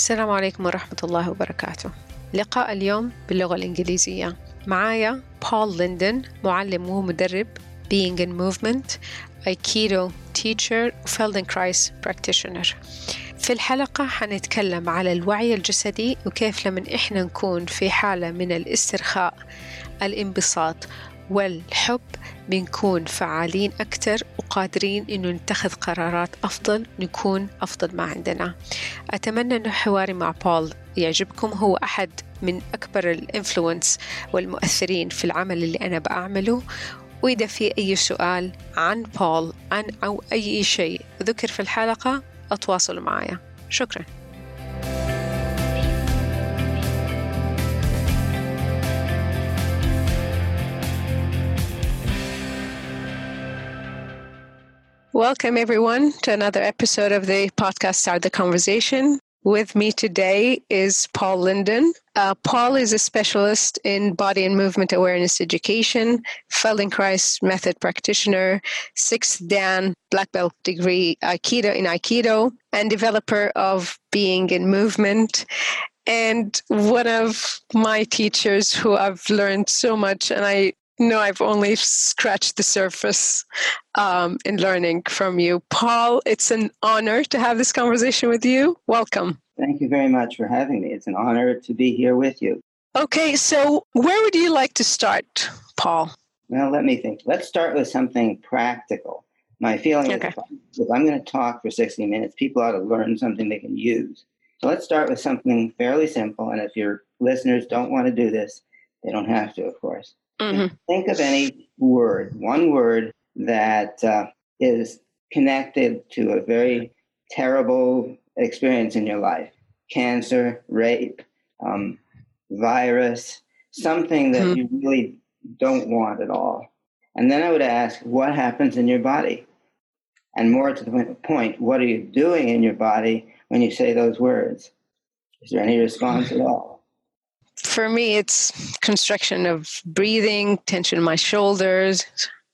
السلام عليكم ورحمة الله وبركاته. لقاء اليوم باللغة الإنجليزية. معايا بول ليندن معلم ومدرب Being in Movement Aikido Teacher Feldenkrais Practitioner. في الحلقة حنتكلم على الوعي الجسدي وكيف لما إحنا نكون في حالة من الاسترخاء الانبساط والحب بنكون فعالين أكثر وقادرين إنه نتخذ قرارات أفضل نكون أفضل ما عندنا. أتمنى أنه حواري مع بول يعجبكم. هو أحد من أكبر الإنفلونس والمؤثرين في العمل اللي أنا بعمله. وإذا في أي سؤال عن بول عن أو أي شيء ذكر في الحلقة أتواصلوا معايا. شكراً. Welcome, everyone, to another episode of the podcast Start the Conversation. With me today is Paul Linden. Uh, Paul is a specialist in body and movement awareness education, Feldenkrais method practitioner, sixth Dan black belt degree Aikido in Aikido, and developer of Being in Movement. And one of my teachers who I've learned so much, and I no, I've only scratched the surface um, in learning from you. Paul, it's an honor to have this conversation with you. Welcome. Thank you very much for having me. It's an honor to be here with you. Okay, so where would you like to start, Paul? Well, let me think. Let's start with something practical. My feeling okay. is if I'm going to talk for 60 minutes, people ought to learn something they can use. So let's start with something fairly simple. And if your listeners don't want to do this, they don't have to, of course. Mm-hmm. Think of any word, one word that uh, is connected to a very terrible experience in your life cancer, rape, um, virus, something that mm-hmm. you really don't want at all. And then I would ask, what happens in your body? And more to the point, what are you doing in your body when you say those words? Is there any response at all? For me, it's constriction of breathing, tension in my shoulders.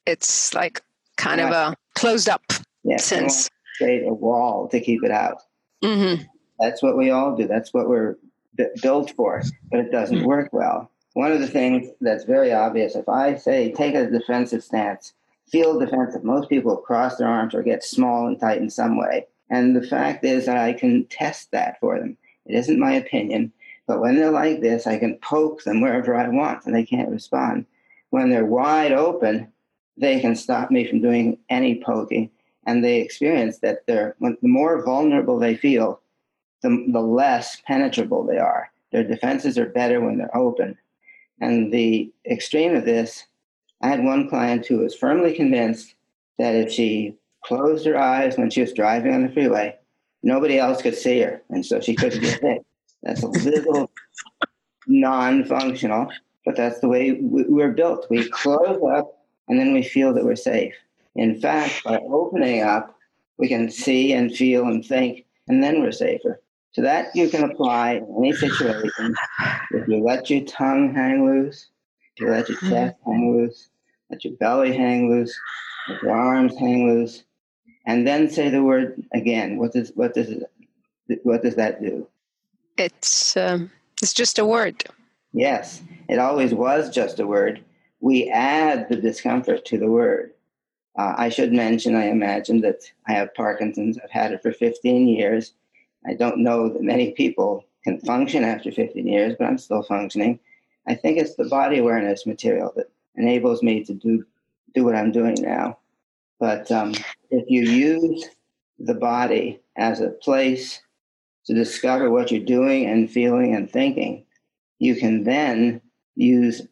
It's like kind yeah. of a closed up yeah, sense. Create a wall to keep it out. Mm-hmm. That's what we all do. That's what we're b- built for, but it doesn't mm-hmm. work well. One of the things that's very obvious, if I say take a defensive stance, feel defensive, most people cross their arms or get small and tight in some way. And the fact is that I can test that for them. It isn't my opinion. But when they're like this, I can poke them wherever I want and they can't respond. When they're wide open, they can stop me from doing any poking. And they experience that they're, the more vulnerable they feel, the, the less penetrable they are. Their defenses are better when they're open. And the extreme of this, I had one client who was firmly convinced that if she closed her eyes when she was driving on the freeway, nobody else could see her. And so she couldn't get hit. That's a little non-functional, but that's the way we're built. We close up and then we feel that we're safe. In fact, by opening up, we can see and feel and think, and then we're safer. So that you can apply in any situation. If you let your tongue hang loose, if you let your chest hang loose, let your belly hang loose, let your arms hang loose, and then say the word again. What does what does what does that do? It's um, it's just a word. Yes, it always was just a word. We add the discomfort to the word. Uh, I should mention, I imagine that I have Parkinson's. I've had it for 15 years, I don't know that many people can function after 15 years, but I'm still functioning. I think it's the body awareness material that enables me to do do what I'm doing now. But um, if you use the body as a place to discover what you're doing and feeling and thinking, you can then use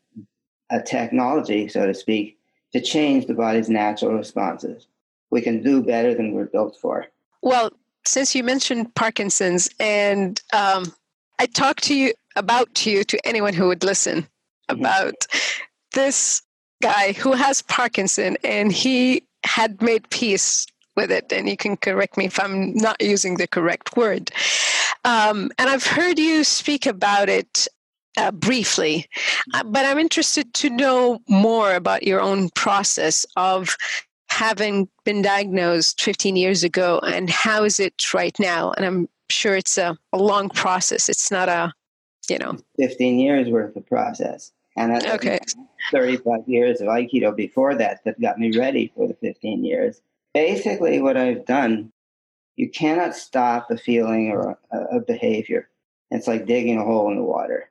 a technology, so to speak, to change the body's natural responses. We can do better than we're built for. Well, since you mentioned Parkinson's, and um, I talk to you about you to anyone who would listen mm-hmm. about this guy who has Parkinson, and he had made peace with it. And you can correct me if I'm not using the correct word. Um, and I've heard you speak about it uh, briefly, uh, but I'm interested to know more about your own process of having been diagnosed 15 years ago and how is it right now? And I'm sure it's a, a long process. It's not a, you know, 15 years worth of process. And that's okay. 35 years of Aikido before that that got me ready for the 15 years. Basically, what I've done, you cannot stop a feeling or uh, a, a behavior. It's like digging a hole in the water.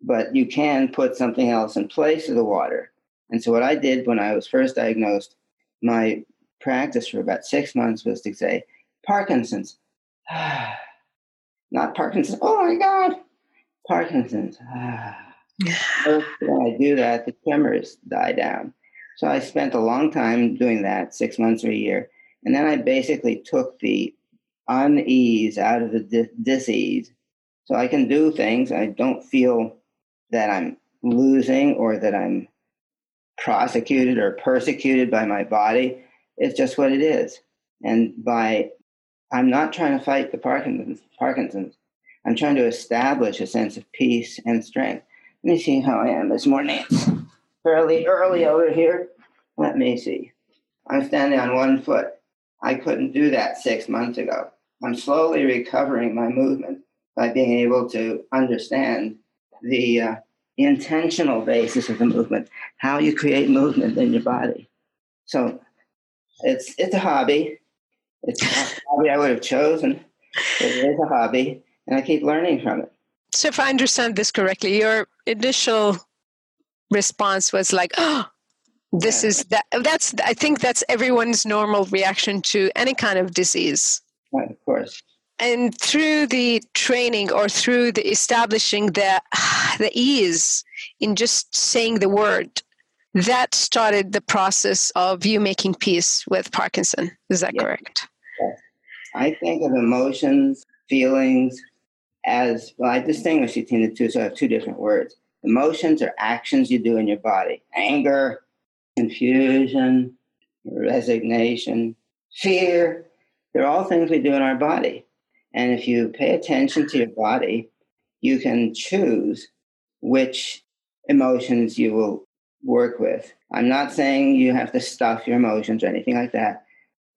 But you can put something else in place of the water. And so, what I did when I was first diagnosed my practice for about six months was to say, Parkinson's. Not Parkinson's. Oh my God. Parkinson's. First, when I do that, the tremors die down. So I spent a long time doing that, six months or a year. And then I basically took the unease out of the dis- disease. So I can do things. I don't feel that I'm losing or that I'm prosecuted or persecuted by my body. It's just what it is. And by, I'm not trying to fight the Parkinson's, Parkinson's. I'm trying to establish a sense of peace and strength. Let me see how I am this morning. It's fairly early over here. Let me see. I'm standing on one foot. I couldn't do that six months ago. I'm slowly recovering my movement by being able to understand the uh, intentional basis of the movement, how you create movement in your body. So it's it's a hobby. It's a hobby I would have chosen. It is a hobby, and I keep learning from it. So, if I understand this correctly, your initial response was like, "Oh, this yeah. is that." That's I think that's everyone's normal reaction to any kind of disease. Right, of course and through the training or through the establishing the the ease in just saying the word that started the process of you making peace with parkinson is that yes. correct yes. i think of emotions feelings as well i distinguish between the two so i have two different words emotions are actions you do in your body anger confusion resignation fear they're all things we do in our body and if you pay attention to your body, you can choose which emotions you will work with. I'm not saying you have to stuff your emotions or anything like that,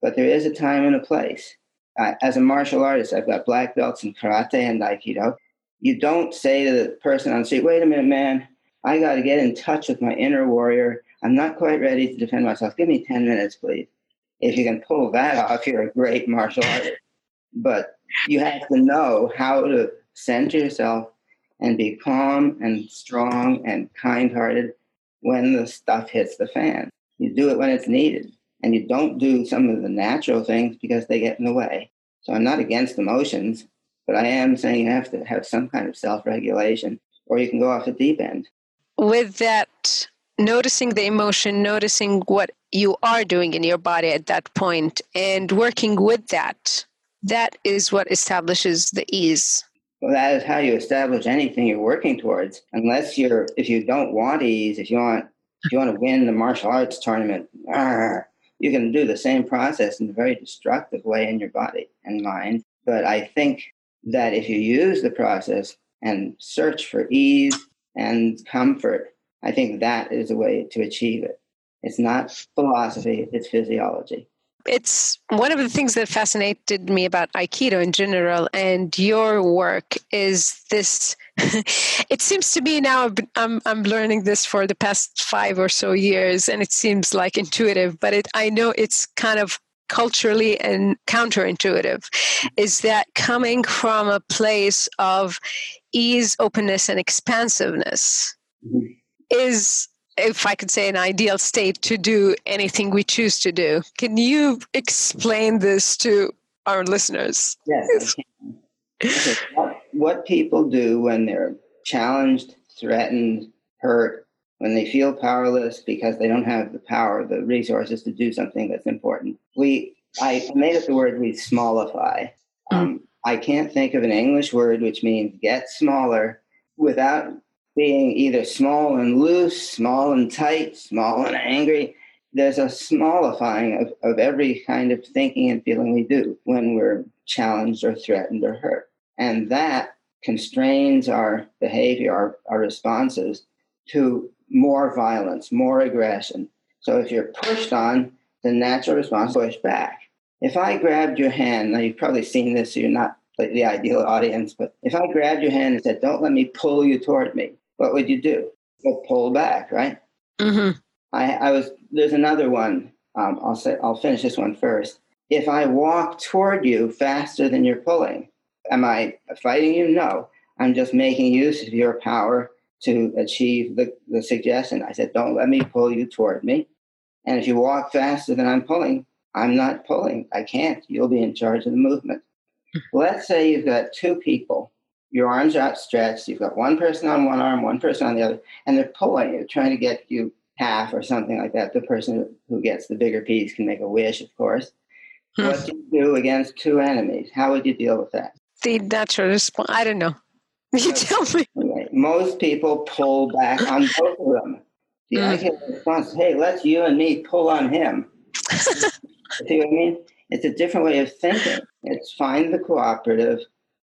but there is a time and a place. Uh, as a martial artist, I've got black belts in karate and aikido. You don't say to the person on the street, wait a minute, man, I got to get in touch with my inner warrior. I'm not quite ready to defend myself. Give me 10 minutes, please. If you can pull that off, you're a great martial artist. But you have to know how to center yourself and be calm and strong and kind hearted when the stuff hits the fan. You do it when it's needed. And you don't do some of the natural things because they get in the way. So I'm not against emotions, but I am saying you have to have some kind of self regulation or you can go off the deep end. With that, noticing the emotion, noticing what you are doing in your body at that point, and working with that that is what establishes the ease. Well, that is how you establish anything you're working towards. Unless you're, if you don't want ease, if you want, if you want to win the martial arts tournament, you can do the same process in a very destructive way in your body and mind. But I think that if you use the process and search for ease and comfort, I think that is a way to achieve it. It's not philosophy, it's physiology it's one of the things that fascinated me about aikido in general and your work is this it seems to me now I'm, I'm learning this for the past five or so years and it seems like intuitive but it, i know it's kind of culturally and counterintuitive is that coming from a place of ease openness and expansiveness mm-hmm. Is if I could say, an ideal state to do anything we choose to do. Can you explain this to our listeners? Yes. okay. what, what people do when they're challenged, threatened, hurt, when they feel powerless because they don't have the power, the resources to do something that's important. We, I made up the word we smallify. Hmm. Um, I can't think of an English word which means get smaller without being either small and loose, small and tight, small and angry. There's a smallifying of, of every kind of thinking and feeling we do when we're challenged or threatened or hurt. And that constrains our behavior, our, our responses to more violence, more aggression. So if you're pushed on, the natural response is push back. If I grabbed your hand, now you've probably seen this, so you're not the ideal audience, but if I grabbed your hand and said, Don't let me pull you toward me, what would you do? Well, pull back, right? Mm-hmm. I, I was there's another one. Um, I'll say I'll finish this one first. If I walk toward you faster than you're pulling, am I fighting you? No, I'm just making use of your power to achieve the, the suggestion. I said, don't let me pull you toward me. And if you walk faster than I'm pulling, I'm not pulling. I can't. You'll be in charge of the movement. Hmm. Let's say you've got two people your arms are outstretched. You've got one person on one arm, one person on the other, and they're pulling you, trying to get you half or something like that. The person who gets the bigger piece can make a wish, of course. Hmm. What do you do against two enemies? How would you deal with that? The natural response. I don't know. You tell me. Most people pull back on both of them. The mm. ideal response hey, let's you and me pull on him. See what I mean? It's a different way of thinking. It's find the cooperative,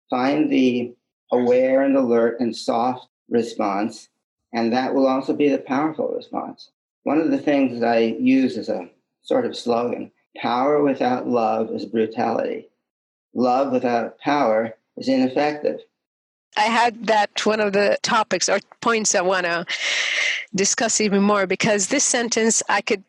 find the aware and alert and soft response, and that will also be the powerful response. One of the things that I use as a sort of slogan power without love is brutality. Love without power is ineffective. I had that one of the topics or points I want to discuss even more because this sentence I could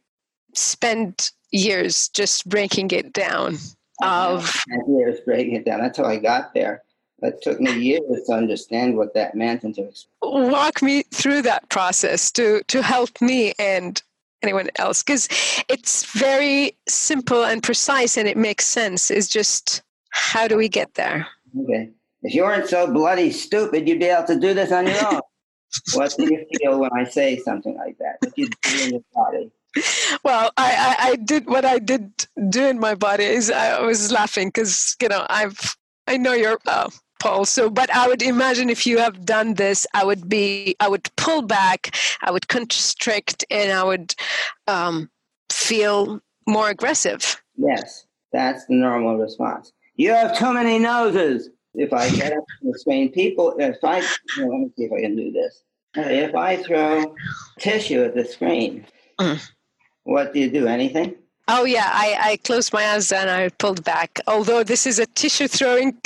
spend years just breaking it down. Of years breaking it down. That's how I got there. It took me years to understand what that meant and to explain. walk me through that process to to help me and anyone else because it's very simple and precise and it makes sense. It's just how do we get there? Okay. If you weren't so bloody stupid, you'd be able to do this on your own. what do you feel when I say something like that? What do you do in your body? Well, I, I, I did what I did do in my body is I was laughing because you know I've I know you're uh, Paul. So, but I would imagine if you have done this, I would be, I would pull back, I would constrict, and I would um, feel more aggressive. Yes, that's the normal response. You have too many noses. If I get up to the screen, people, if I, let me see if I can do this. If I throw tissue at the screen, mm. what do you do? Anything? Oh yeah, I, I closed my eyes and I pulled back. Although this is a tissue throwing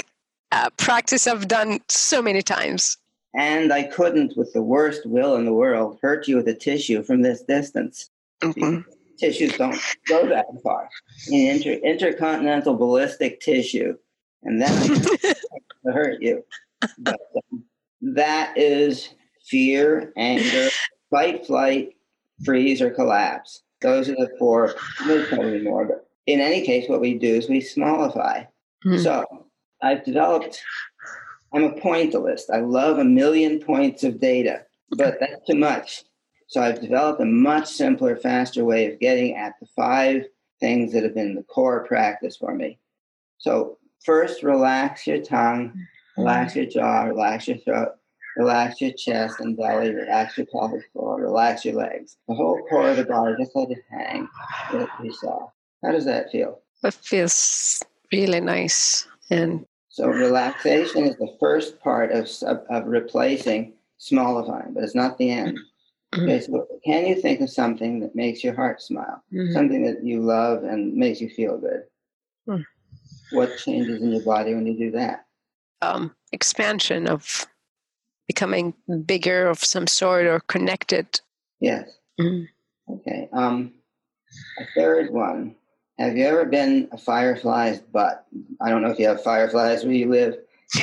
uh, practice I've done so many times. And I couldn't, with the worst will in the world, hurt you with a tissue from this distance. Mm-hmm. Tissues don't go that far. In inter- intercontinental ballistic tissue, and then to hurt you. But um, that is fear, anger, fight, flight, freeze, or collapse. Those are the four. There's probably more, but in any case, what we do is we smallify. Mm-hmm. So I've developed, I'm a pointillist. I love a million points of data, but that's too much. So I've developed a much simpler, faster way of getting at the five things that have been the core practice for me. So first, relax your tongue, relax your jaw, relax your throat, relax your chest and belly, relax your pelvic floor, relax your legs. The whole core of the body, just let it hang, let it be soft. How does that feel? It feels really nice. And so relaxation is the first part of, of, of replacing smallifying, but it's not the end. Mm-hmm. Okay, so can you think of something that makes your heart smile? Mm-hmm. Something that you love and makes you feel good? Mm. What changes in your body when you do that? Um, expansion of becoming bigger of some sort or connected. Yes. Mm-hmm. Okay. Um, a third one Have you ever been a firefly's butt? I don't know if you have fireflies where you live.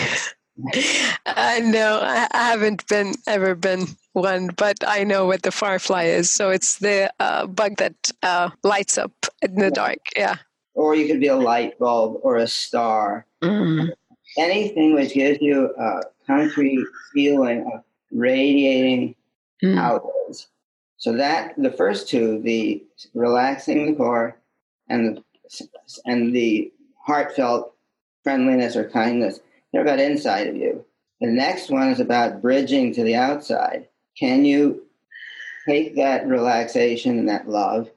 uh, no, I haven't been ever been one, but I know what the firefly is. So it's the uh, bug that uh, lights up in the dark. Yeah. Or you could be a light bulb or a star. Mm. Anything which gives you a concrete feeling of radiating mm. outwards. So that the first two, the relaxing the core and the, and the heartfelt friendliness or kindness, they're about inside of you. The next one is about bridging to the outside. Can you take that relaxation and that love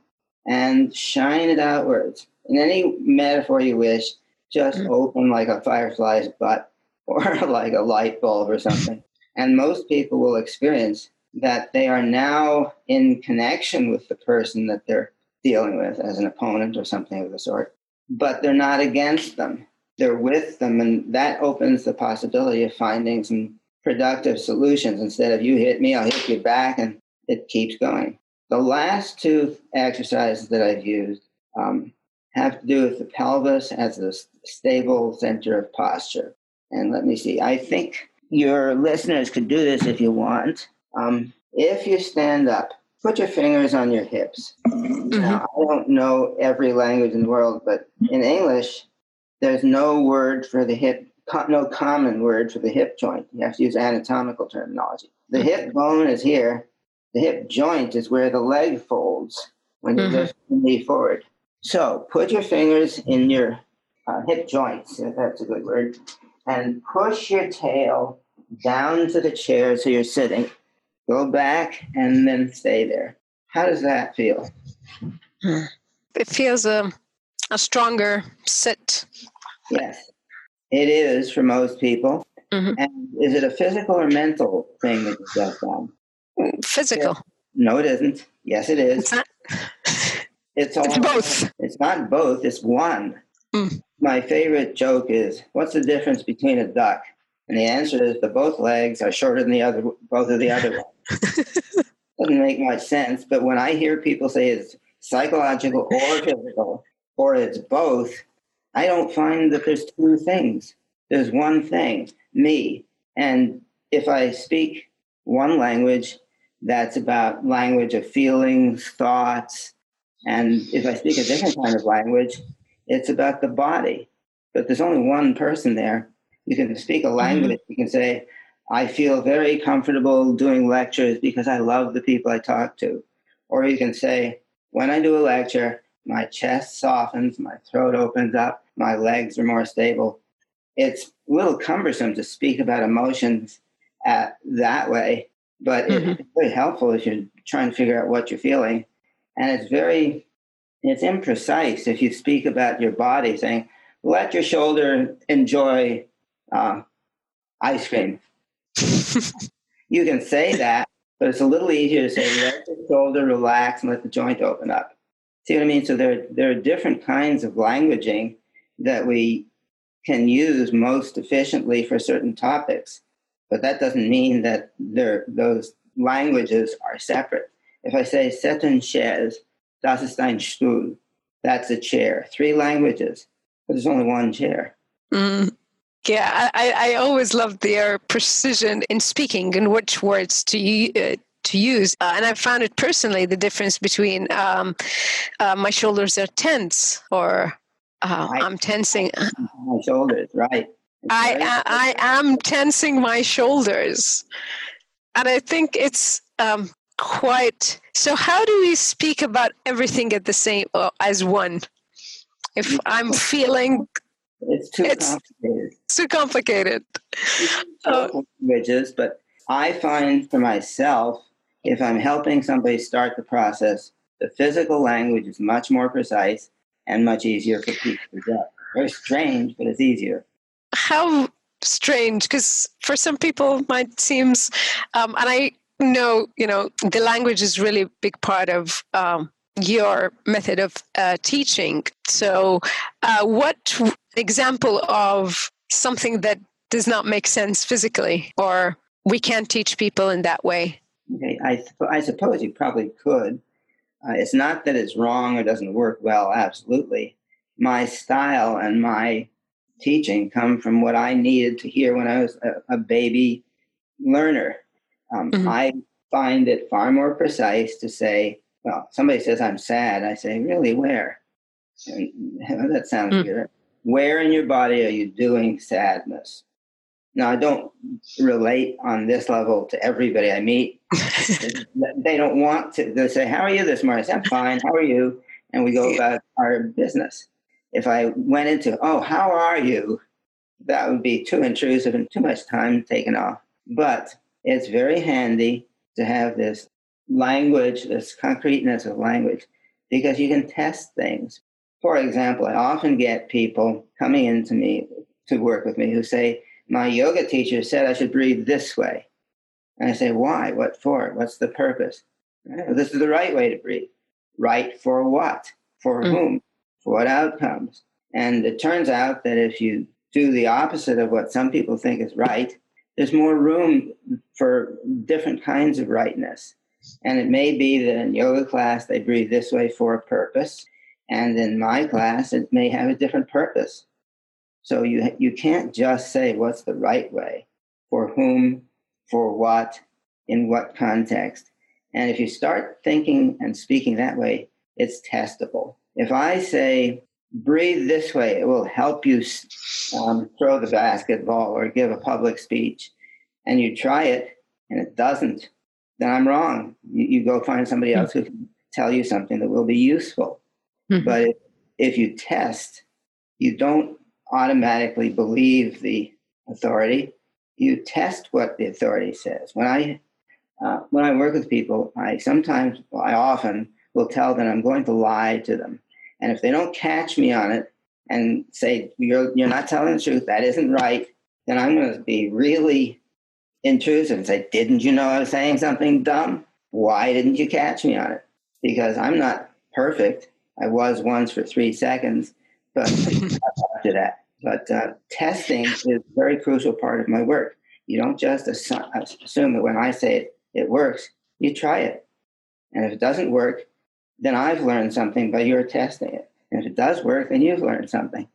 and shine it outwards? In any metaphor you wish, just mm-hmm. open like a firefly's butt or like a light bulb or something. And most people will experience that they are now in connection with the person that they're dealing with as an opponent or something of the sort, but they're not against them. They're with them, and that opens the possibility of finding some productive solutions instead of you hit me, I'll hit you back, and it keeps going. The last two exercises that I've used um, have to do with the pelvis as a stable center of posture. And let me see, I think your listeners could do this if you want. Um, if you stand up, put your fingers on your hips. Mm-hmm. Now, I don't know every language in the world, but in English, there's no word for the hip, no common word for the hip joint. You have to use anatomical terminology. The hip bone is here. The hip joint is where the leg folds when you mm-hmm. lift the knee forward. So put your fingers in your uh, hip joints, if that's a good word, and push your tail down to the chair so you're sitting. Go back and then stay there. How does that feel? It feels um, a stronger sit. Yes, it is for most people. Mm-hmm. And is it a physical or mental thing that you just done? Physical. No, it isn't. Yes, it is. It's, not. it's, it's both. It's not both. It's one. Mm. My favorite joke is, "What's the difference between a duck?" And the answer is, the both legs are shorter than the other, both of the other ones. Doesn't make much sense. But when I hear people say it's psychological or physical, or it's both, I don't find that there's two things. There's one thing, me. And if I speak one language, that's about language of feelings, thoughts. And if I speak a different kind of language, it's about the body. But there's only one person there. You can speak a language. Mm-hmm. You can say, I feel very comfortable doing lectures because I love the people I talk to. Or you can say, when I do a lecture, my chest softens, my throat opens up, my legs are more stable. It's a little cumbersome to speak about emotions at that way, but mm-hmm. it's very helpful if you're trying to figure out what you're feeling. And it's very, it's imprecise if you speak about your body, saying, let your shoulder enjoy uh, ice cream. you can say that, but it's a little easier to say, let the shoulder relax and let the joint open up. See what I mean? So there, there are different kinds of languaging that we can use most efficiently for certain topics, but that doesn't mean that those languages are separate. If I say "Setten chaise, das ist ein Stuhl, that's a chair. Three languages, but there's only one chair. Mm. Yeah, I, I always loved their precision in speaking and which words to uh, to use. Uh, and I found it personally the difference between um, uh, my shoulders are tense or uh, I'm tensing. My shoulders, right. I, I, I am tensing my shoulders. And I think it's um, quite. So, how do we speak about everything at the same uh, as one? If I'm feeling it's too it's complicated. Too complicated. Languages, but I find for myself if I'm helping somebody start the process, the physical language is much more precise and much easier for people to get. Very strange, but it's easier. How strange? Because for some people, might seems, um, and I know, you know, the language is really a big part of um, your method of uh, teaching. So, uh, what example of something that does not make sense physically, or we can't teach people in that way? Okay, I, I suppose you probably could. Uh, it's not that it's wrong or doesn't work well, absolutely. my style and my teaching come from what I needed to hear when I was a, a baby learner. Um, mm-hmm. I find it far more precise to say, well, somebody says I'm sad. I say, really, where? And, that sounds mm. good. Where in your body are you doing sadness? Now, I don't relate on this level to everybody I meet. they don't want to. They say, How are you this morning? I say, I'm fine. How are you? And we go about our business. If I went into, Oh, how are you? That would be too intrusive and too much time taken off. But it's very handy to have this language, this concreteness of language, because you can test things. For example, I often get people coming into me to work with me who say, my yoga teacher said I should breathe this way. And I say, why? What for? What's the purpose? This is the right way to breathe. Right for what? For mm. whom? For what outcomes? And it turns out that if you do the opposite of what some people think is right, there's more room for different kinds of rightness. And it may be that in yoga class they breathe this way for a purpose, and in my class it may have a different purpose. So you you can't just say what's the right way, for whom, for what, in what context. And if you start thinking and speaking that way, it's testable. If I say breathe this way, it will help you um, throw the basketball or give a public speech, and you try it and it doesn't, then I'm wrong. You, you go find somebody else who can tell you something that will be useful. Mm-hmm. But if, if you test, you don't automatically believe the authority. You test what the authority says. When I uh, when I work with people, I sometimes, well, I often will tell them I'm going to lie to them, and if they don't catch me on it and say you're you're not telling the truth, that isn't right, then I'm going to be really intrusive and say, "Didn't you know I was saying something dumb? Why didn't you catch me on it?" Because I'm not perfect. I was once for three seconds, but after that. But uh, testing is a very crucial part of my work. You don't just assume that when I say it, it works. You try it. And if it doesn't work, then I've learned something by your testing it. And if it does work, then you've learned something.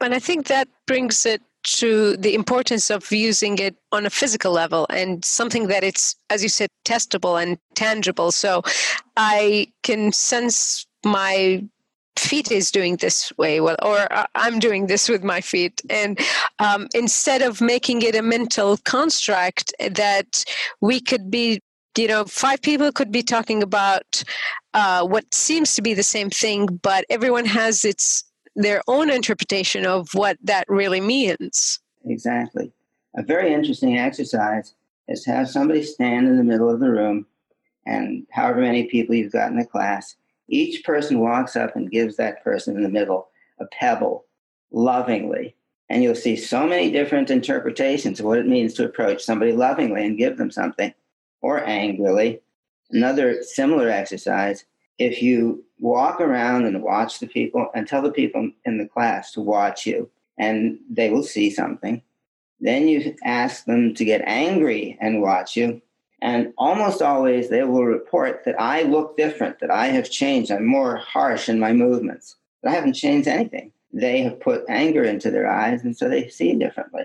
And I think that brings it to the importance of using it on a physical level and something that it's, as you said, testable and tangible. So I can sense my feet is doing this way well or i'm doing this with my feet and um, instead of making it a mental construct that we could be you know five people could be talking about uh, what seems to be the same thing but everyone has its their own interpretation of what that really means exactly a very interesting exercise is to have somebody stand in the middle of the room and however many people you've got in the class each person walks up and gives that person in the middle a pebble lovingly. And you'll see so many different interpretations of what it means to approach somebody lovingly and give them something or angrily. Another similar exercise if you walk around and watch the people and tell the people in the class to watch you, and they will see something, then you ask them to get angry and watch you, and almost always they will report that I look different, that I have changed. I'm more harsh in my movements. But I haven't changed anything. They have put anger into their eyes, and so they see differently.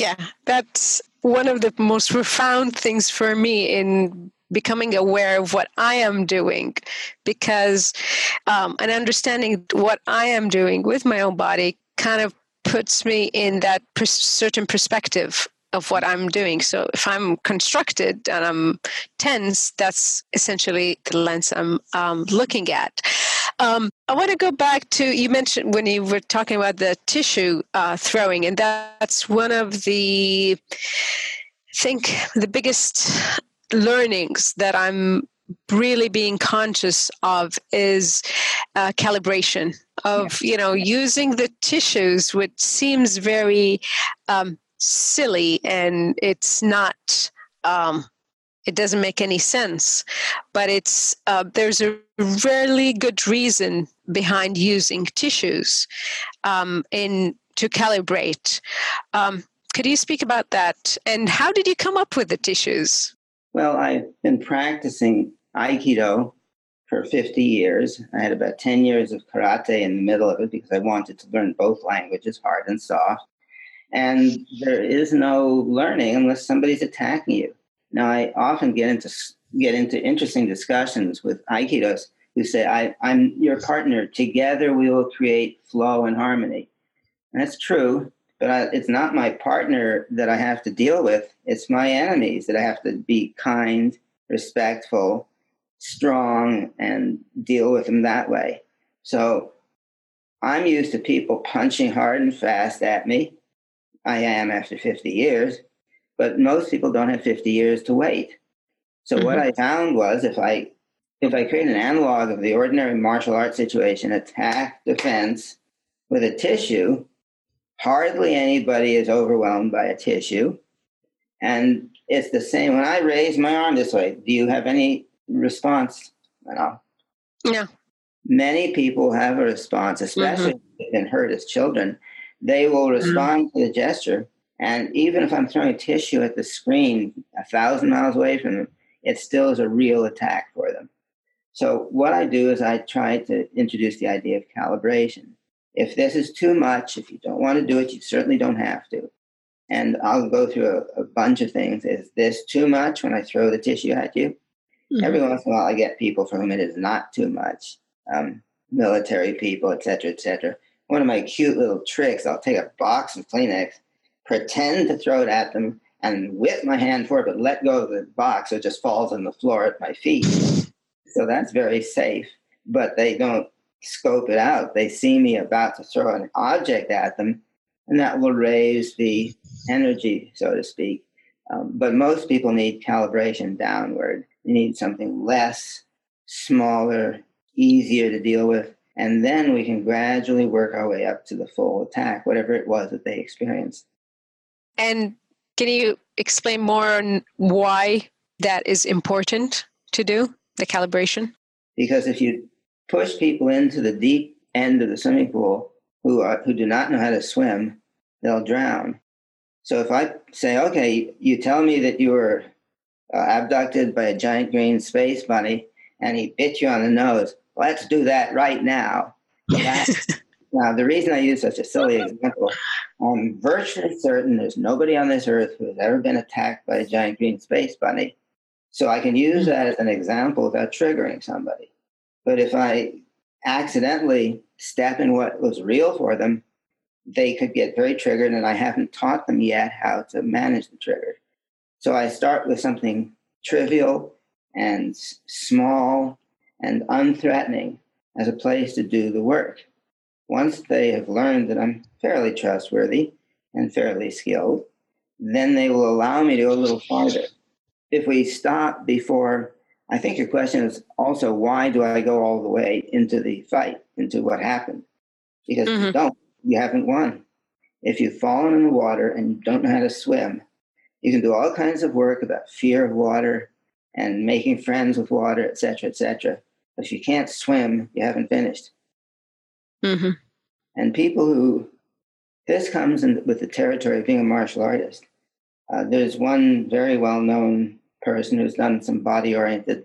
Yeah, that's one of the most profound things for me in becoming aware of what I am doing because um, and understanding what I am doing with my own body kind of puts me in that certain perspective of what I'm doing. So if I'm constructed and I'm tense, that's essentially the lens I'm um, looking at. Um, I want to go back to you mentioned when you were talking about the tissue uh, throwing, and that's one of the I think the biggest learnings that I'm really being conscious of is uh, calibration of you know using the tissues which seems very um, silly and it's not um, it doesn't make any sense but it's uh, there's a really good reason behind using tissues um, in to calibrate. Um, could you speak about that? And how did you come up with the tissues well i've been practicing aikido for 50 years. I had about 10 years of karate in the middle of it because I wanted to learn both languages, hard and soft. And there is no learning unless somebody's attacking you. Now, I often get into get into interesting discussions with aikidos who say, I, "I'm your partner. Together, we will create flow and harmony." And that's true, but I, it's not my partner that I have to deal with. It's my enemies that I have to be kind, respectful, strong, and deal with them that way. So I'm used to people punching hard and fast at me. I am after 50 years, but most people don't have 50 years to wait. So mm-hmm. what I found was if I if I create an analog of the ordinary martial arts situation, attack, defense, with a tissue, hardly anybody is overwhelmed by a tissue. And it's the same when I raise my arm this way. Do you have any response at all? No. Many people have a response, especially mm-hmm. if they've been hurt as children. They will mm-hmm. respond mm-hmm. to the gesture. And even if I'm throwing tissue at the screen a thousand miles away from them, it still is a real attack for them. So what I do is I try to introduce the idea of calibration. If this is too much, if you don't want to do it, you certainly don't have to. And I'll go through a, a bunch of things. Is this too much when I throw the tissue at you? Mm-hmm. Every once in a while, I get people for whom it is not too much. Um, military people, etc., etc. One of my cute little tricks: I'll take a box of Kleenex, pretend to throw it at them, and whip my hand forward, but let go of the box so it just falls on the floor at my feet. So that's very safe. But they don't scope it out. They see me about to throw an object at them, and that will raise the energy, so to speak. Um, but most people need calibration downward. They need something less, smaller, easier to deal with. And then we can gradually work our way up to the full attack, whatever it was that they experienced. And can you explain more on why that is important to do, the calibration? Because if you push people into the deep end of the swimming pool who are, who do not know how to swim, they'll drown. So if I say, okay, you tell me that you were uh, abducted by a giant green space bunny and he bit you on the nose, let's do that right now. Now, the reason I use such a silly example I'm virtually certain there's nobody on this earth who has ever been attacked by a giant green space bunny. So I can use that as an example without triggering somebody. But if I accidentally step in what was real for them, they could get very triggered, and I haven't taught them yet how to manage the trigger. So I start with something trivial and small and unthreatening as a place to do the work. Once they have learned that I'm fairly trustworthy and fairly skilled, then they will allow me to go a little farther. If we stop before, I think your question is also why do I go all the way into the fight, into what happened? Because mm-hmm. you don't, you haven't won. If you've fallen in the water and you don't know how to swim, you can do all kinds of work about fear of water and making friends with water, etc., etc. But if you can't swim, you haven't finished. Mm-hmm. And people who this comes in with the territory of being a martial artist. Uh, there's one very well known person who's done some body oriented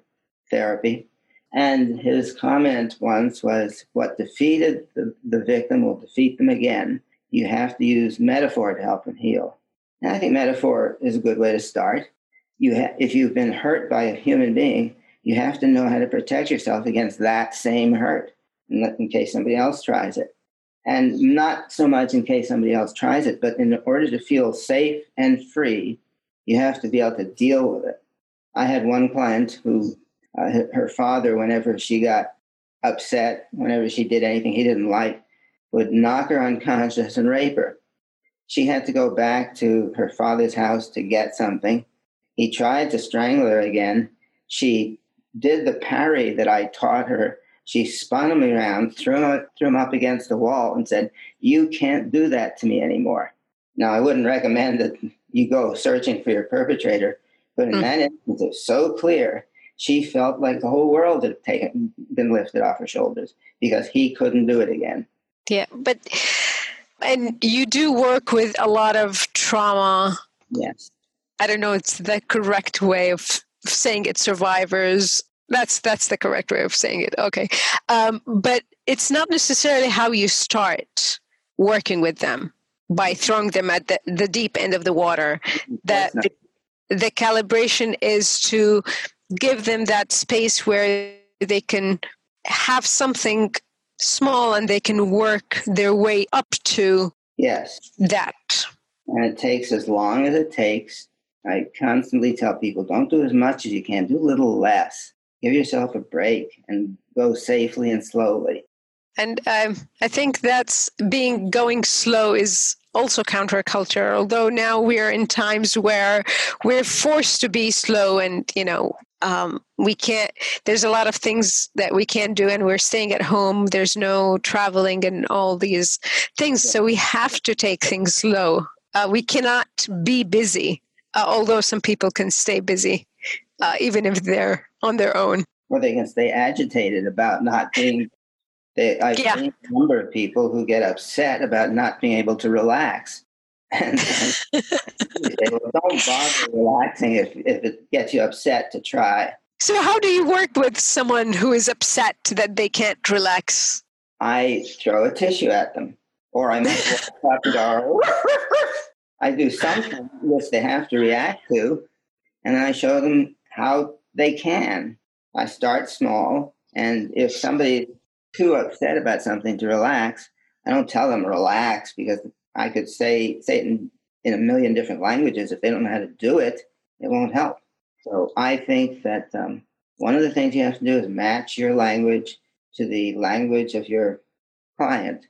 therapy. And his comment once was what defeated the, the victim will defeat them again. You have to use metaphor to help them heal. And I think metaphor is a good way to start. You ha- if you've been hurt by a human being, you have to know how to protect yourself against that same hurt in, in case somebody else tries it and not so much in case somebody else tries it, but in order to feel safe and free, you have to be able to deal with it. I had one client who, uh, her father, whenever she got upset, whenever she did anything he didn't like, would knock her unconscious and rape her. She had to go back to her father's house to get something. He tried to strangle her again. She did the parry that I taught her she spun him around, threw him, threw him up against the wall, and said, You can't do that to me anymore. Now, I wouldn't recommend that you go searching for your perpetrator, but in mm. that instance, it was so clear. She felt like the whole world had taken, been lifted off her shoulders because he couldn't do it again. Yeah, but and you do work with a lot of trauma. Yes. I don't know it's the correct way of saying it survivors That's that's the correct way of saying it. Okay, um, but it's not necessarily how you start working with them by throwing them at the, the deep end of the water. That the, calibration is to give them that space where they can have something small and they can work their way up to yes. that. And it takes as long as it takes. I constantly tell people don't do as much as you can. Do a little less. Give yourself a break and go safely and slowly. And um, i think that's being going slow is also counterculture although now we're in times where we're forced to be slow and you know um, we can't there's a lot of things that we can't do and we're staying at home. There's no traveling and all these things. So we have to take things slow. Uh, we cannot be busy uh, although some people can stay busy uh, even if they're on their own. Or they can stay agitated about not being they, I've yeah. seen a number of people who get upset about not being able to relax. And, and don't bother relaxing if, if it gets you upset to try. So, how do you work with someone who is upset that they can't relax? I throw a tissue at them, or I make a dog. I do something which they have to react to, and I show them how they can. I start small, and if somebody too upset about something to relax, I don't tell them relax because I could say say it in, in a million different languages. If they don't know how to do it, it won't help. So I think that um, one of the things you have to do is match your language to the language of your client.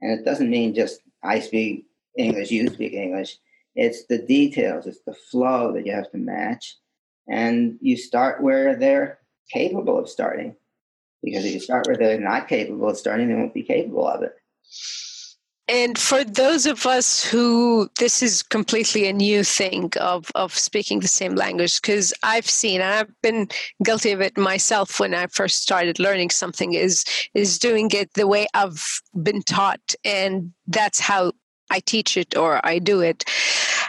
And it doesn't mean just I speak English, you speak English. It's the details, it's the flow that you have to match. And you start where they're capable of starting. Because if you start where they're not capable of starting, they won't be capable of it. And for those of us who this is completely a new thing of, of speaking the same language, because I've seen and I've been guilty of it myself when I first started learning something is is doing it the way I've been taught and that's how I teach it or I do it.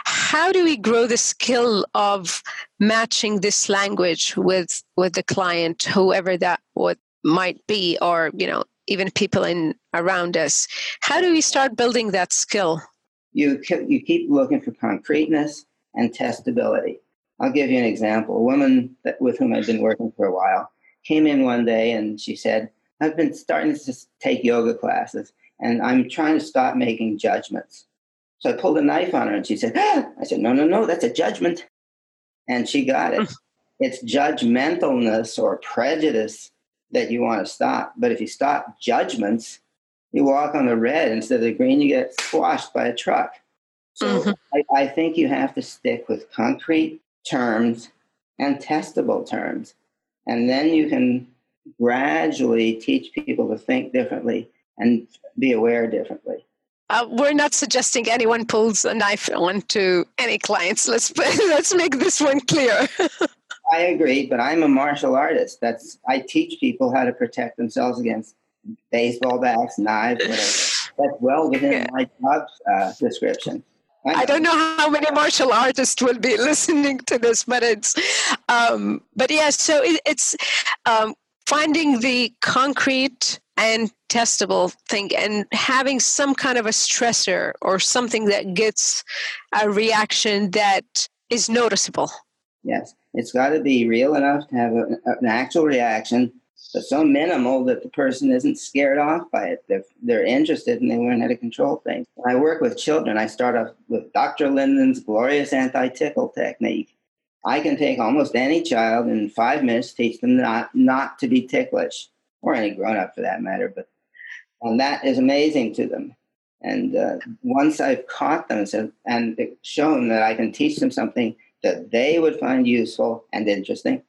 How do we grow the skill of matching this language with with the client, whoever that what might be or you know even people in around us. How do we start building that skill? You you keep looking for concreteness and testability. I'll give you an example. A woman that, with whom i've been working for a while came in one day and she said i've been starting to take yoga classes and i'm trying to stop making judgments. So i pulled a knife on her and she said ah! i said no no no that's a judgment. And she got it. It's judgmentalness or prejudice that you want to stop. But if you stop judgments, you walk on the red instead of the green, you get squashed by a truck. So mm-hmm. I, I think you have to stick with concrete terms and testable terms. And then you can gradually teach people to think differently and be aware differently. Uh, we're not suggesting anyone pulls a knife onto any clients. Let's let's make this one clear. I agree, but I'm a martial artist. That's I teach people how to protect themselves against baseball bats, knives, whatever. That's well within yeah. my job uh, description. I, I, don't know how many martial artists will be listening to this, but it's, um, but yeah. So it, it's um, finding the concrete and testable thing, and having some kind of a stressor or something that gets a reaction that is noticeable. Yes. It's got to be real enough to have a, an actual reaction, but so minimal that the person isn't scared off by it. They're, they're interested and they learn how to control things. When I work with children, I start off with Dr. Linden's glorious anti tickle technique. I can take almost any child in five minutes, teach them not, not to be ticklish, or any grown up for that matter. But and that is amazing to them. And uh, once I've caught them and, and shown that I can teach them something that they would find useful and interesting,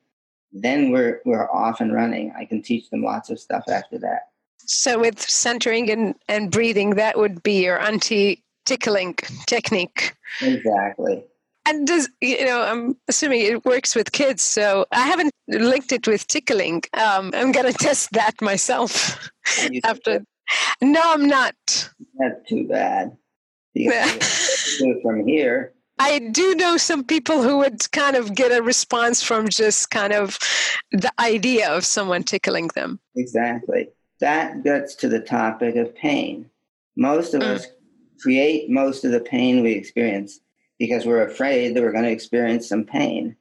then we're we're off and running. I can teach them lots of stuff after that. So with centering and, and breathing, that would be your anti tickling technique. Exactly. And does you know? I'm assuming it works with kids, so I haven't linked it with tickling. Um, I'm gonna test that myself after. No, I'm not. That's too bad. Do from here I do know some people who would kind of get a response from just kind of the idea of someone tickling them. Exactly. That gets to the topic of pain. Most of mm. us create most of the pain we experience because we're afraid that we're going to experience some pain.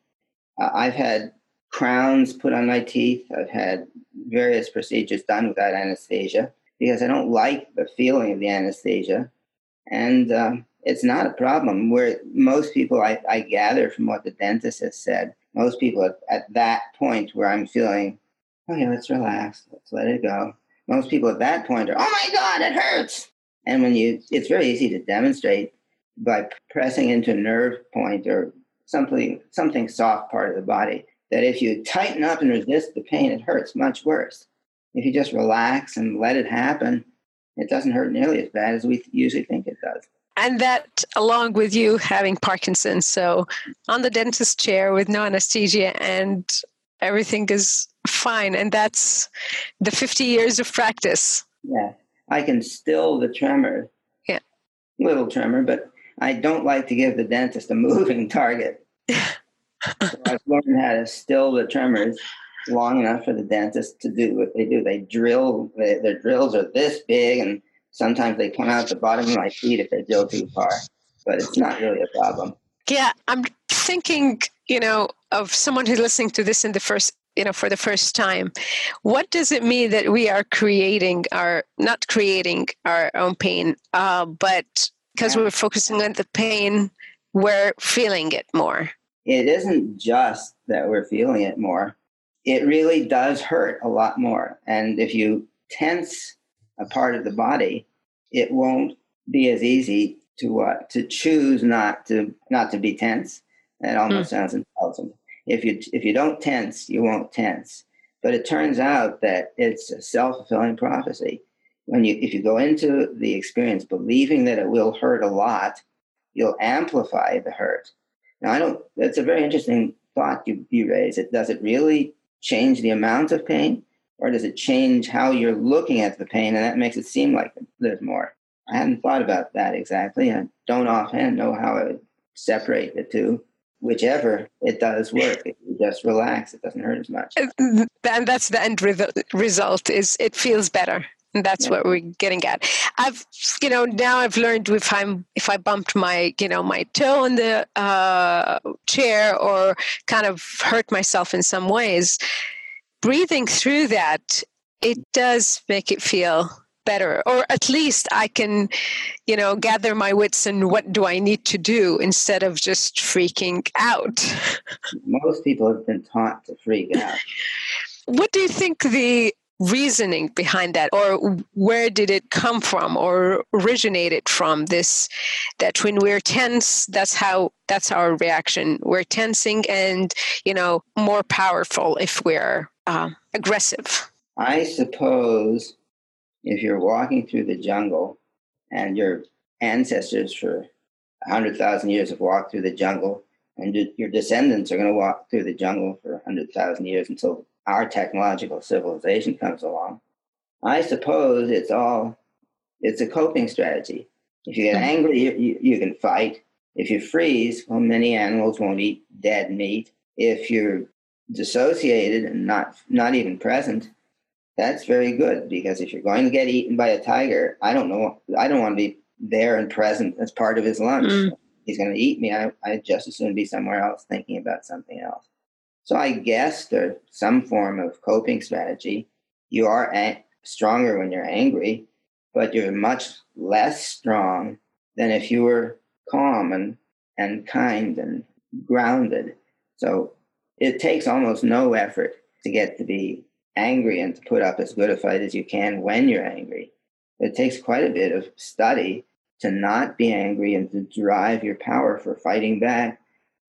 Uh, I've had crowns put on my teeth. I've had various procedures done without anesthesia because I don't like the feeling of the anesthesia. And um, it's not a problem where most people, I, I, gather from what the dentist has said, most people at, at that point where I'm feeling, okay, let's relax, let's let it go. Most people at that point are, oh my God, it hurts. And when you, it's very easy to demonstrate by pressing into a nerve point or something, something soft part of the body that if you tighten up and resist the pain, it hurts much worse. If you just relax and let it happen, it doesn't hurt nearly as bad as we usually think. And that, along with you having Parkinson's, so on the dentist chair with no anesthesia, and everything is fine. And that's the 50 years of practice. Yeah, I can still the tremor. Yeah. Little tremor, but I don't like to give the dentist a moving target. so I've learned how to still the tremors long enough for the dentist to do what they do. They drill, they, their drills are this big, and sometimes they come out the bottom of my feet if they drill too far, but it's not really a problem. Yeah, I'm thinking, you know, of someone who's listening to this in the first you know for the first time what does it mean that we are creating our not creating our own pain uh, but because yeah. we're focusing on the pain we're feeling it more it isn't just that we're feeling it more it really does hurt a lot more. And if you tense a part of the body, it won't be as easy to uh, to choose not to not to be tense. That almost mm. sounds intelligent. If you if you don't tense, you won't tense. But it turns out that it's a self fulfilling prophecy. When you if you go into the experience believing that it will hurt a lot, you'll amplify the hurt. Now I don't. That's a very interesting thought you, you raise. It does it really change the amount of pain or does it change how you're looking at the pain? And that makes it seem like there's more. I hadn't thought about that exactly. I don't offhand know how i would separate the two. Whichever it does work if you just relax it doesn't hurt as much. And that's the end result is it feels better. And that's yeah. what we're getting at. I've you know now i've learned if i'm if i bumped my you know my toe in the uh, chair or kind of hurt myself in some ways breathing through that it does make it feel better. Or at least i can you know gather my wits and what do i need to do instead of just freaking out. Most people have been taught to freak out. What do you think the reasoning behind that or where did it come from or originated from this that when we're tense that's how that's our reaction. We're tensing and you know more powerful if we're uh, aggressive i suppose if you're walking through the jungle and your ancestors for 100000 years have walked through the jungle and your descendants are going to walk through the jungle for 100000 years until our technological civilization comes along, I suppose it's all it's a coping strategy. If you get mm-hmm. angry, you, you, you, can fight. If you freeze, well, many animals won't eat dead meat. If you're dissociated and not not even present, that's very good because if you're going to get eaten by a tiger, I don't know. I don't want to be there and present as part of his lunch. Mm. He's going to eat me. I I just as soon be somewhere else thinking about something else. So I guess there's some form of coping strategy. You are a- stronger when you're angry, but you're much less strong than if you were calm and, and kind and grounded. So it takes almost no effort to get to be angry and to put up as good a fight as you can when you're angry. It takes quite a bit of study to not be angry and to drive your power for fighting back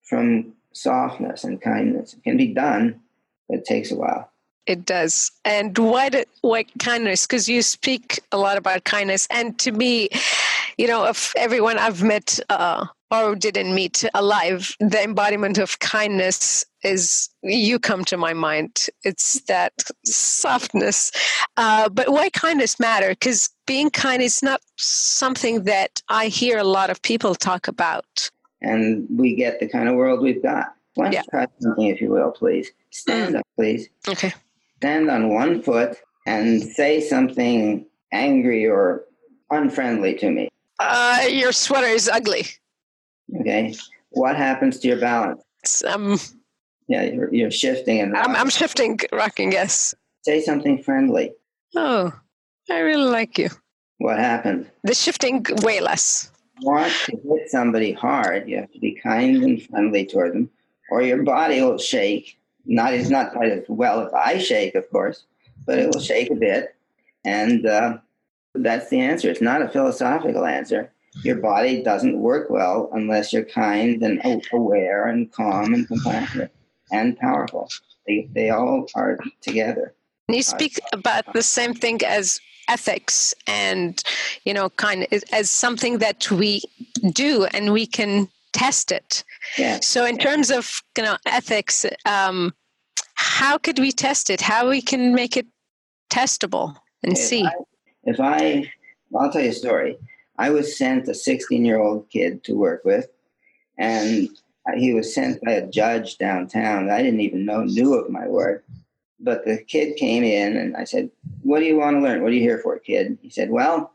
from softness and kindness. It can be done, but it takes a while. It does. And did why kindness? Because you speak a lot about kindness, and to me, you know, of everyone I've met uh, or didn't meet alive, the embodiment of kindness is you come to my mind. It's that softness. Uh, but why kindness matter? Because being kind is not something that I hear a lot of people talk about. and we get the kind of world we've got. Why don't Yeah. you try something, if you will, please? Stand up, please. Okay. Stand on one foot and say something angry or unfriendly to me. Uh, your sweater is ugly. Okay. What happens to your balance? Um, Yeah, you're, you're shifting and I'm, I'm shifting, rocking, yes. say something friendly. Oh, I really like you. What happened? The shifting way less. want to hit somebody hard, you have to be kind and friendly toward them, or your body will shake. Not it's not quite as well as I shake, of course, but it will shake a bit, and uh, that's the answer. It's not a philosophical answer. Your body doesn't work well unless you're kind and aware and calm and compassionate and powerful. They they all are together. And you speak about the same thing as ethics and, you know, kind of as something that we do and we can test it. Yeah. So, in terms of you know ethics, um, how could we test it? How we can make it testable and If see? I, if I, I'll tell you a story. I was sent a 16 year old kid to work with, and he was sent by a judge downtown. I didn't even know knew of my work. But the kid came in, and I said, "What do you want to learn? What are you here for, kid?" He said, "Well,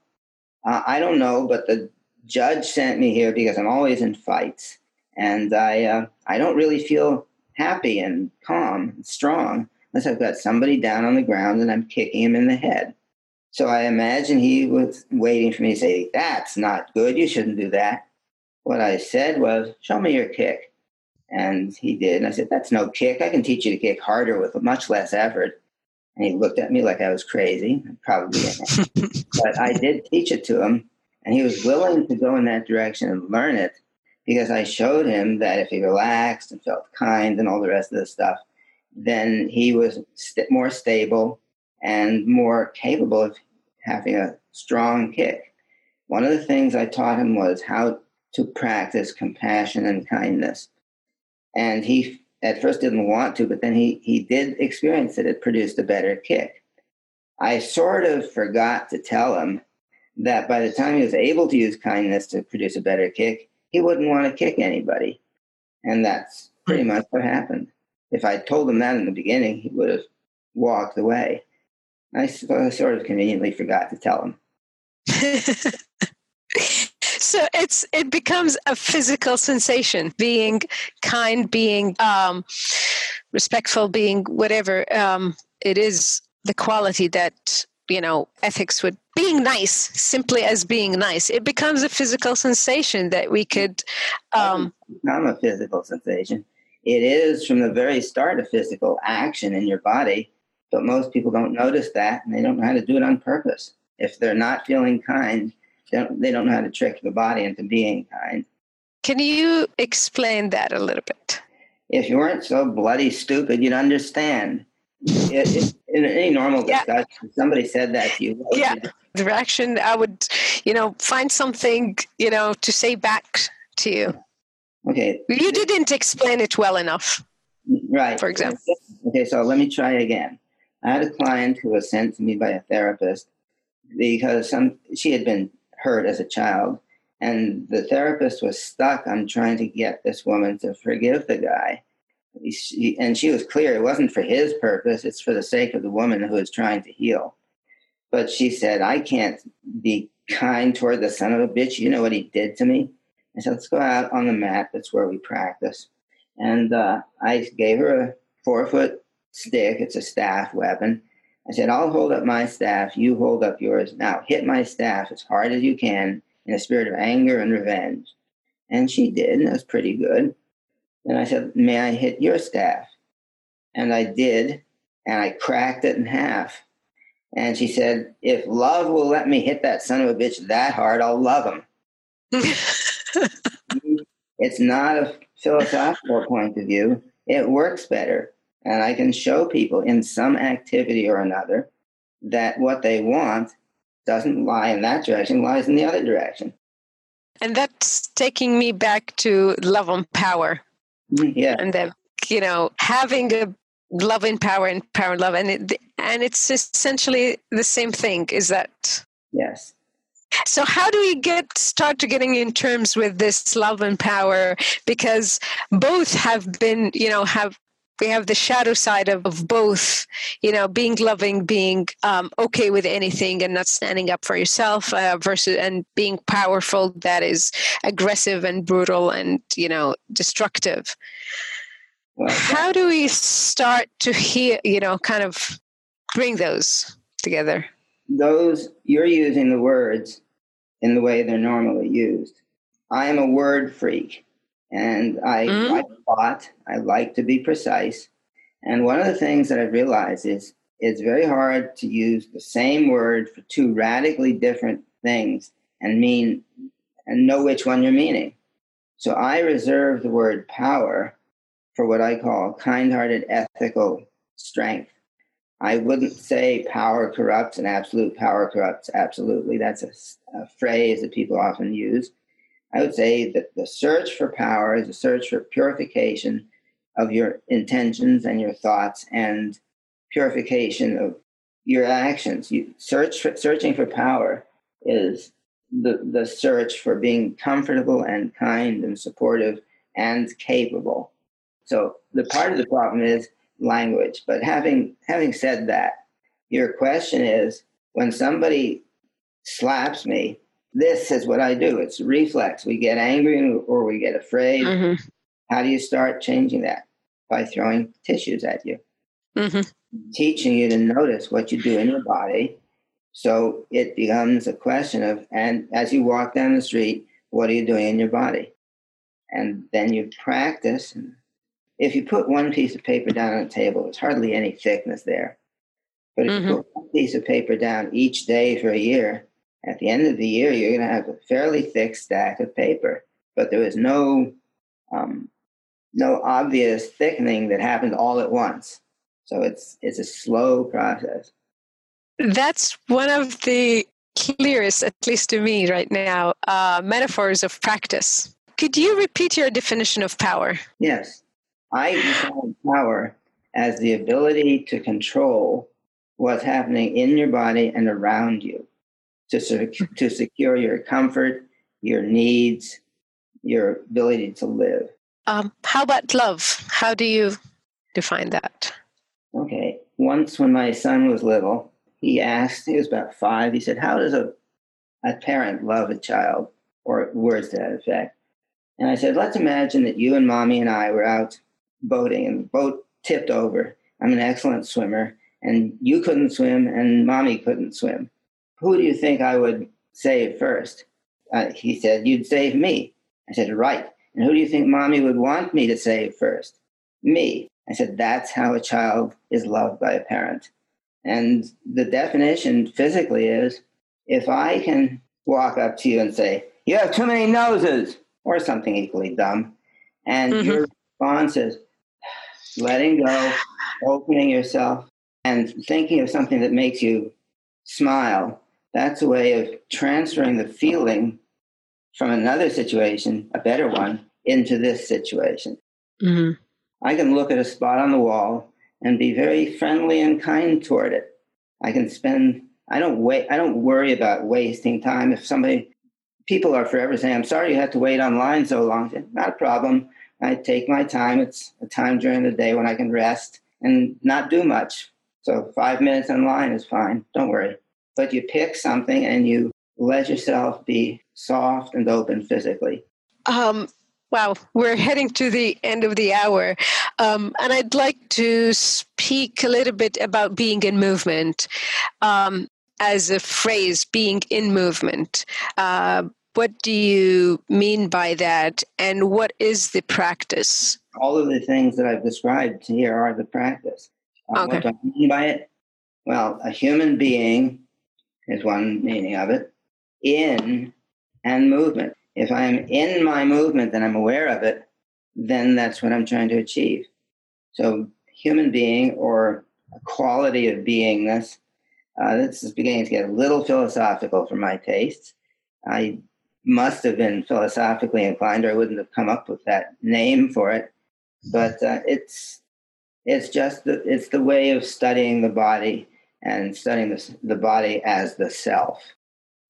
uh, I don't know, but the judge sent me here because I'm always in fights, and I uh, I don't really feel happy and calm and strong unless I've got somebody down on the ground and I'm kicking him in the head." So I imagine he was waiting for me to say, That's not good. You shouldn't do that. What I said was, Show me your kick. And he did. And I said, That's no kick. I can teach you to kick harder with much less effort. And he looked at me like I was crazy. Probably. but I did teach it to him. And he was willing to go in that direction and learn it because I showed him that if he relaxed and felt kind and all the rest of the stuff, then he was st- more stable and more capable of having a strong kick. One of the things I taught him was how to practice compassion and kindness. And he at first didn't want to, but then he, he did experience that it produced a better kick. I sort of forgot to tell him that by the time he was able to use kindness to produce a better kick, he wouldn't want to kick anybody. And that's pretty much what happened. If I told him that in the beginning, he would have walked away. I sort of conveniently forgot to tell him. so it's it becomes a physical sensation being kind being um, respectful being whatever um, it is the quality that you know ethics would being nice simply as being nice. It becomes a physical sensation that we could um, become a physical sensation. It is from the very start a physical action in your body but most people don't notice that and they don't know how to do it on purpose. If they're not feeling kind they don't, they don't know how to trick the body into being kind. Can you explain that a little bit? If you weren't so bloody stupid you'd understand. It, it, in any normal discussion yeah. somebody said that to you. Yeah the reaction i would you know find something you know to say back to you. Okay. You didn't explain it well enough right. for example. Okay so let me try again I had a client who was sent to me by a therapist because some she had been hurt as a child, and the therapist was stuck on trying to get this woman to forgive the guy. She, and she was clear it wasn't for his purpose; it's for the sake of the woman who is trying to heal. But she said, "I can't be kind toward the son of a bitch. You know what he did to me." I said, "Let's go out on the mat. That's where we practice." And uh, I gave her a four foot stick. It's a staff weapon. I said, I'll hold up my staff. You hold up yours. Now hit my staff as hard as you can in a spirit of anger and revenge. And she did, and it was pretty good. Then I said, May I hit your staff? And I did, and I cracked it in half. And she said, If love will let me hit that son of a bitch that hard, I'll love him. it's not a philosophical point of view, it works better and I can show people in some activity or another that what they want doesn't lie in that direction, lies in the other direction. And that's taking me back to love and power. Mm, yeah. And then, you know, having a love and power and power and love. And, it, and it's essentially the same thing, is that? Yes. So how do we get start to getting in terms with this love and power? Because both have been, you know, have we have the shadow side of, of both you know being loving being um, okay with anything and not standing up for yourself uh, versus and being powerful that is aggressive and brutal and you know destructive. Well, how do we start to hear you know kind of bring those together? Those you're using the words in the way they're normally used. I am a word freak and I mm-hmm. like thought. I like to be precise. And one of the things that I've realized is it's very hard to use the same word for two radically different things and mean and know which one you're meaning. So I reserve the word power for what I call kind-hearted ethical strength. I wouldn't say power corrupts and absolute power corrupts absolutely. That's a, a phrase that people often use. I would say that the search for power is a search for purification of your intentions and your thoughts and purification of your actions. You search for, searching for power is the, the search for being comfortable and kind and supportive and capable. So the part of the problem is language. But having having said that, your question is when somebody slaps me, this is what I do. It's reflex. We get angry or we get afraid. Mm-hmm. How do you start changing that? By throwing tissues at you, mm-hmm. teaching you to notice what you do in your body. So it becomes a question of, and as you walk down the street, what are you doing in your body? And then you practice. And if you put one piece of paper down on the table, there's hardly any thickness there. But if mm-hmm. you put one piece of paper down each day for a year, at the end of the year, you're going to have a fairly thick stack of paper, but there was no um, no obvious thickening that happened all at once. So it's it's a slow process. That's one of the clearest, at least to me right now, uh, metaphors of practice. Could you repeat your definition of power? Yes. I define power as the ability to control what's happening in your body and around you to, sec- to secure your comfort, your needs, your ability to live. Um, how about love? How do you define that? Okay. Once when my son was little, he asked, he was about five, he said, How does a, a parent love a child? Or words to that effect. And I said, Let's imagine that you and mommy and I were out boating and the boat tipped over. I'm an excellent swimmer, and you couldn't swim, and mommy couldn't swim who do you think I would save first? Uh, he said, You'd save me. I said, Right. And who do you think mommy would want me to save first? Me. I said, That's how a child is loved by a parent. And the definition physically is if I can walk up to you and say, You have too many noses, or something equally dumb, and mm-hmm. your response is letting go, opening yourself, and thinking of something that makes you smile that's a way of transferring the feeling from another situation, a better one, into this situation. Mm-hmm. I can look at a spot on the wall and be very friendly and kind toward it. I can spend I don't wait I don't worry about wasting time. If somebody people are forever saying, I'm sorry you have to wait online so long. Not a problem. I take my time. It's a time during the day when I can rest and not do much. So five minutes online is fine. Don't worry but you pick something and you let yourself be soft and open physically. Um, wow, we're heading to the end of the hour. Um, and I'd like to speak a little bit about being in movement um, as a phrase, being in movement. Uh, what do you mean by that? And what is the practice? All of the things that I've described here are the practice. Um, okay. What do I mean by it? Well, a human being is one meaning of it. In and movement. If I'm in my movement and I'm aware of it, then that's what I'm trying to achieve. So, human being or a quality of beingness, uh, this is beginning to get a little philosophical for my tastes. I must have been philosophically inclined, or I wouldn't have come up with that name for it. But uh, it's it's just the, it's the way of studying the body and studying the, the body as the self.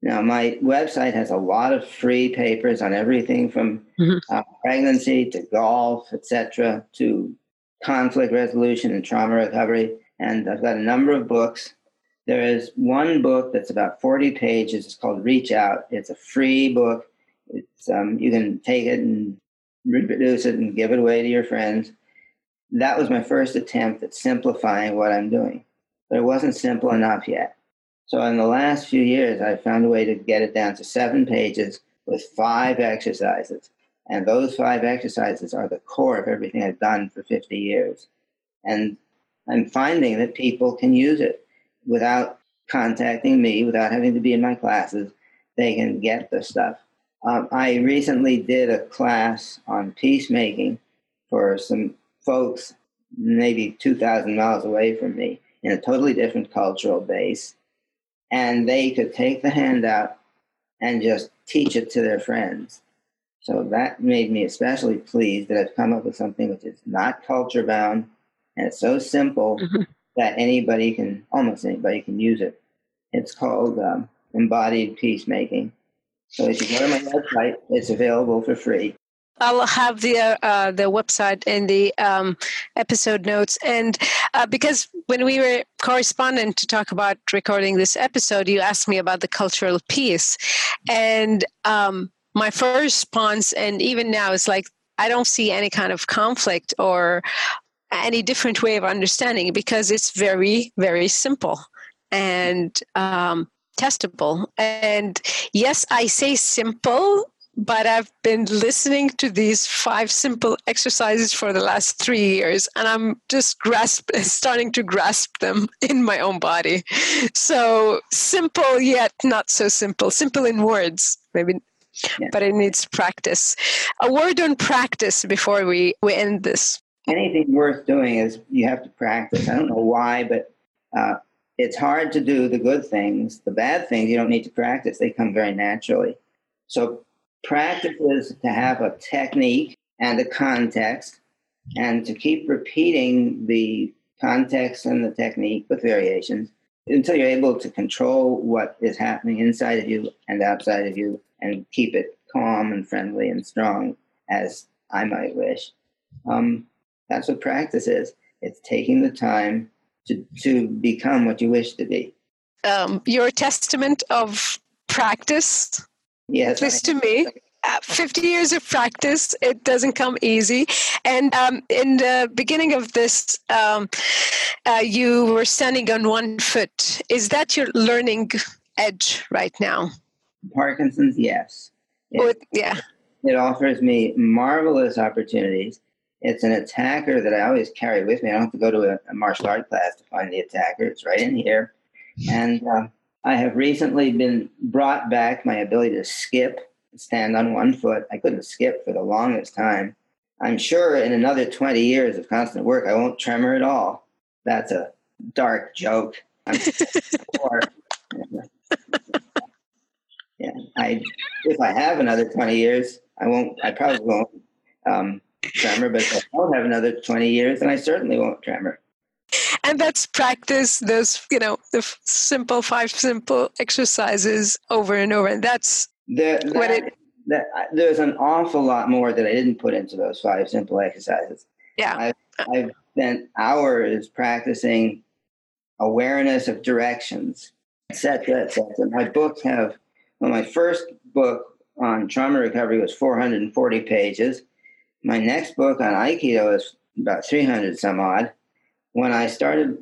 Now, my website has a lot of free papers on everything from mm-hmm. uh, pregnancy to golf, etc., to conflict resolution and trauma recovery. And I've got a number of books. There is one book that's about 40 pages. It's called Reach Out. It's a free book. It's um, you can take it and reproduce it and give it away to your friends. That was my first attempt at simplifying what I'm doing, but it wasn't simple enough yet. So in the last few years, I found a way to get it down to seven pages with five exercises. And those five exercises are the core of everything I've done for 50 years. And I'm finding that people can use it without contacting me, without having to be in my classes. They can get the stuff. Um, I recently did a class on peacemaking for some folks maybe 2,000 miles away from me in a totally different cultural base and they could take the handout and just teach it to their friends. So that made me especially pleased that I've come up with something which is not culture bound and it's so simple mm-hmm. that anybody can, almost anybody can use it. It's called um, Embodied Peacemaking. So if you go to my website, it's available for free. I'll have the uh, the website in the um, episode notes, and uh, because when we were corresponding to talk about recording this episode, you asked me about the cultural piece, and um, my first response, and even now, is like I don't see any kind of conflict or any different way of understanding because it's very very simple and um, testable. And yes, I say simple but I've been listening to these five simple exercises for the last three years, and I'm just grasp starting to grasp them in my own body. So simple yet not so simple. Simple in words, maybe, yeah. but it needs practice. A word on practice before we we end this. Anything worth doing is you have to practice. I don't know why, but uh, it's hard to do the good things. The bad things you don't need to practice; they come very naturally. So Practice is to have a technique and a context and to keep repeating the context and the technique with variations until you're able to control what is happening inside of you and outside of you and keep it calm and friendly and strong as I might wish. Um, that's what practice is. It's taking the time to, to become what you wish to be. Um, you're a testament of practice Yes. At least to me. Uh, 50 years of practice it doesn't come easy. And um, in the beginning of this um, uh, you were standing on one foot. Is that your learning edge right now? Parkinson's yes. It, With, yeah. it offers me marvelous opportunities. It's an attacker that i always carry with me. I don't have to go to a, a martial art class to find the attacker it's right in here. And uh, I have recently been brought back my ability to skip, stand on one foot. I couldn't skip for the longest time. I'm sure in another 20 years of constant work, I won't tremor at all. That's a dark joke. yeah, I if I have another 20 years, I won't. I probably won't um, tremor. But if I don't have another 20 years, then I certainly won't tremor and that's practice those you know the f- simple five simple exercises over and over. And that's that, what it that, there's an awful lot more that i didn't put into those five simple exercises. Yeah. I've, I've spent hours practicing awareness of directions etc etc my books have well my first book on trauma recovery was 440 pages. My next book on aikido is about 300 some odd when I started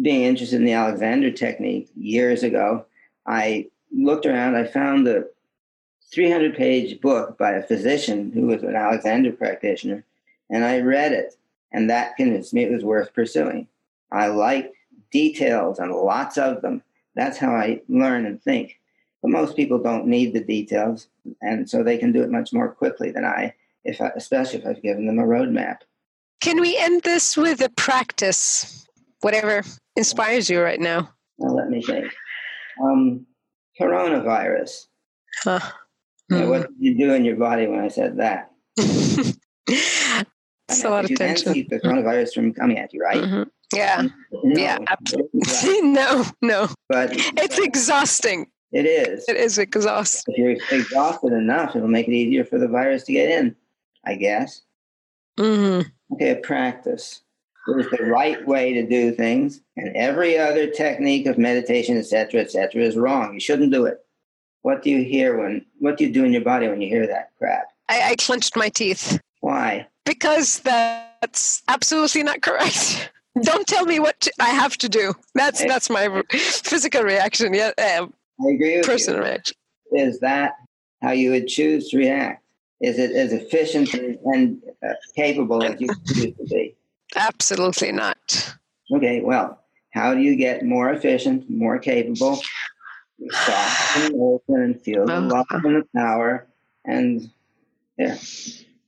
being interested in the Alexander technique years ago, I looked around, I found the 300 page book by a physician who was an Alexander practitioner, and I read it, and that convinced me it was worth pursuing. I like details and lots of them. That's how I learn and think. But most people don't need the details, and so they can do it much more quickly than I, if I, especially if I've given them a roadmap. Can we end this with a practice? Whatever inspires you right now. Well, let me think. Um, coronavirus. Huh. Mm. what did you do in your body when I said that? That's a lot of tension. keep the coronavirus from coming at you, right? Mm-hmm. Yeah. No, yeah. Absolutely. no, no. But it's exhausting. It is. It is exhausting. If you're exhausted enough, it'll make it easier for the virus to get in, I guess. Mm-hmm. Okay, practice. There's the right way to do things, and every other technique of meditation, etc., etc., is wrong. You shouldn't do it. What do you hear when? What do you do in your body when you hear that crap? I, I clenched my teeth. Why? Because that's absolutely not correct. Don't tell me what to, I have to do. That's that's my physical reaction. Yeah, uh, I agree with personal you. reaction. Is that how you would choose to react? Is it as efficient and uh, capable as you choose to be? Absolutely not. Okay, well, how do you get more efficient, more capable? Stop and open and feel the love and the power. And yeah,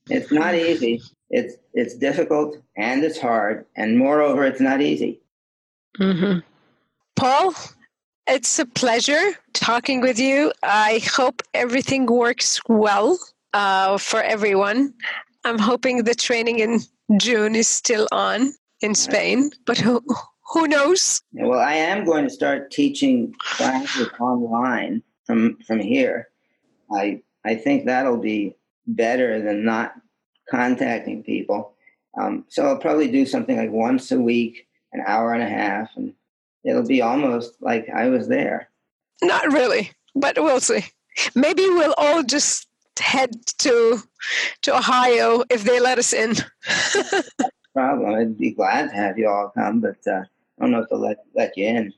it's not easy. It's it's difficult and it's hard, and moreover, it's not easy. Mm-hmm. Paul, it's a pleasure talking with you. I hope everything works well uh, for everyone. I'm hoping the training in June is still on in Spain, but who, who knows? Well, I am going to start teaching classes online from from here. I I think that'll be better than not contacting people. Um, so I'll probably do something like once a week, an hour and a half, and it'll be almost like I was there. Not really, but we'll see. Maybe we'll all just head to to Ohio if they let us in. Problem. I'd be glad to have you all come, but uh, I don't know if they'll let let you in.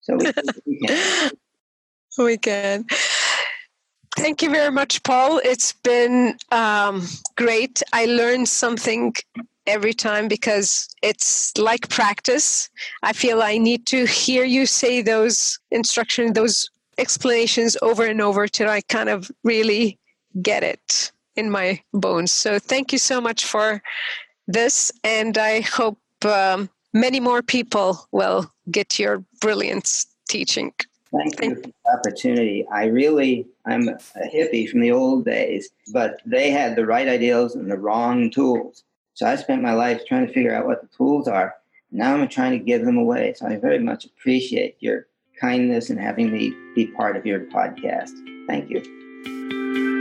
So we, we can. we can. Thank you very much, Paul. It's been um, great. I learned something every time because it's like practice. I feel I need to hear you say those instructions, those explanations over and over till I kind of really get it in my bones. So thank you so much for this, and I hope um, many more people will get your brilliant teaching. Thank you for the opportunity. I really, I'm a hippie from the old days, but they had the right ideals and the wrong tools. So I spent my life trying to figure out what the tools are. Now I'm trying to give them away. So I very much appreciate your kindness and having me be part of your podcast. Thank you.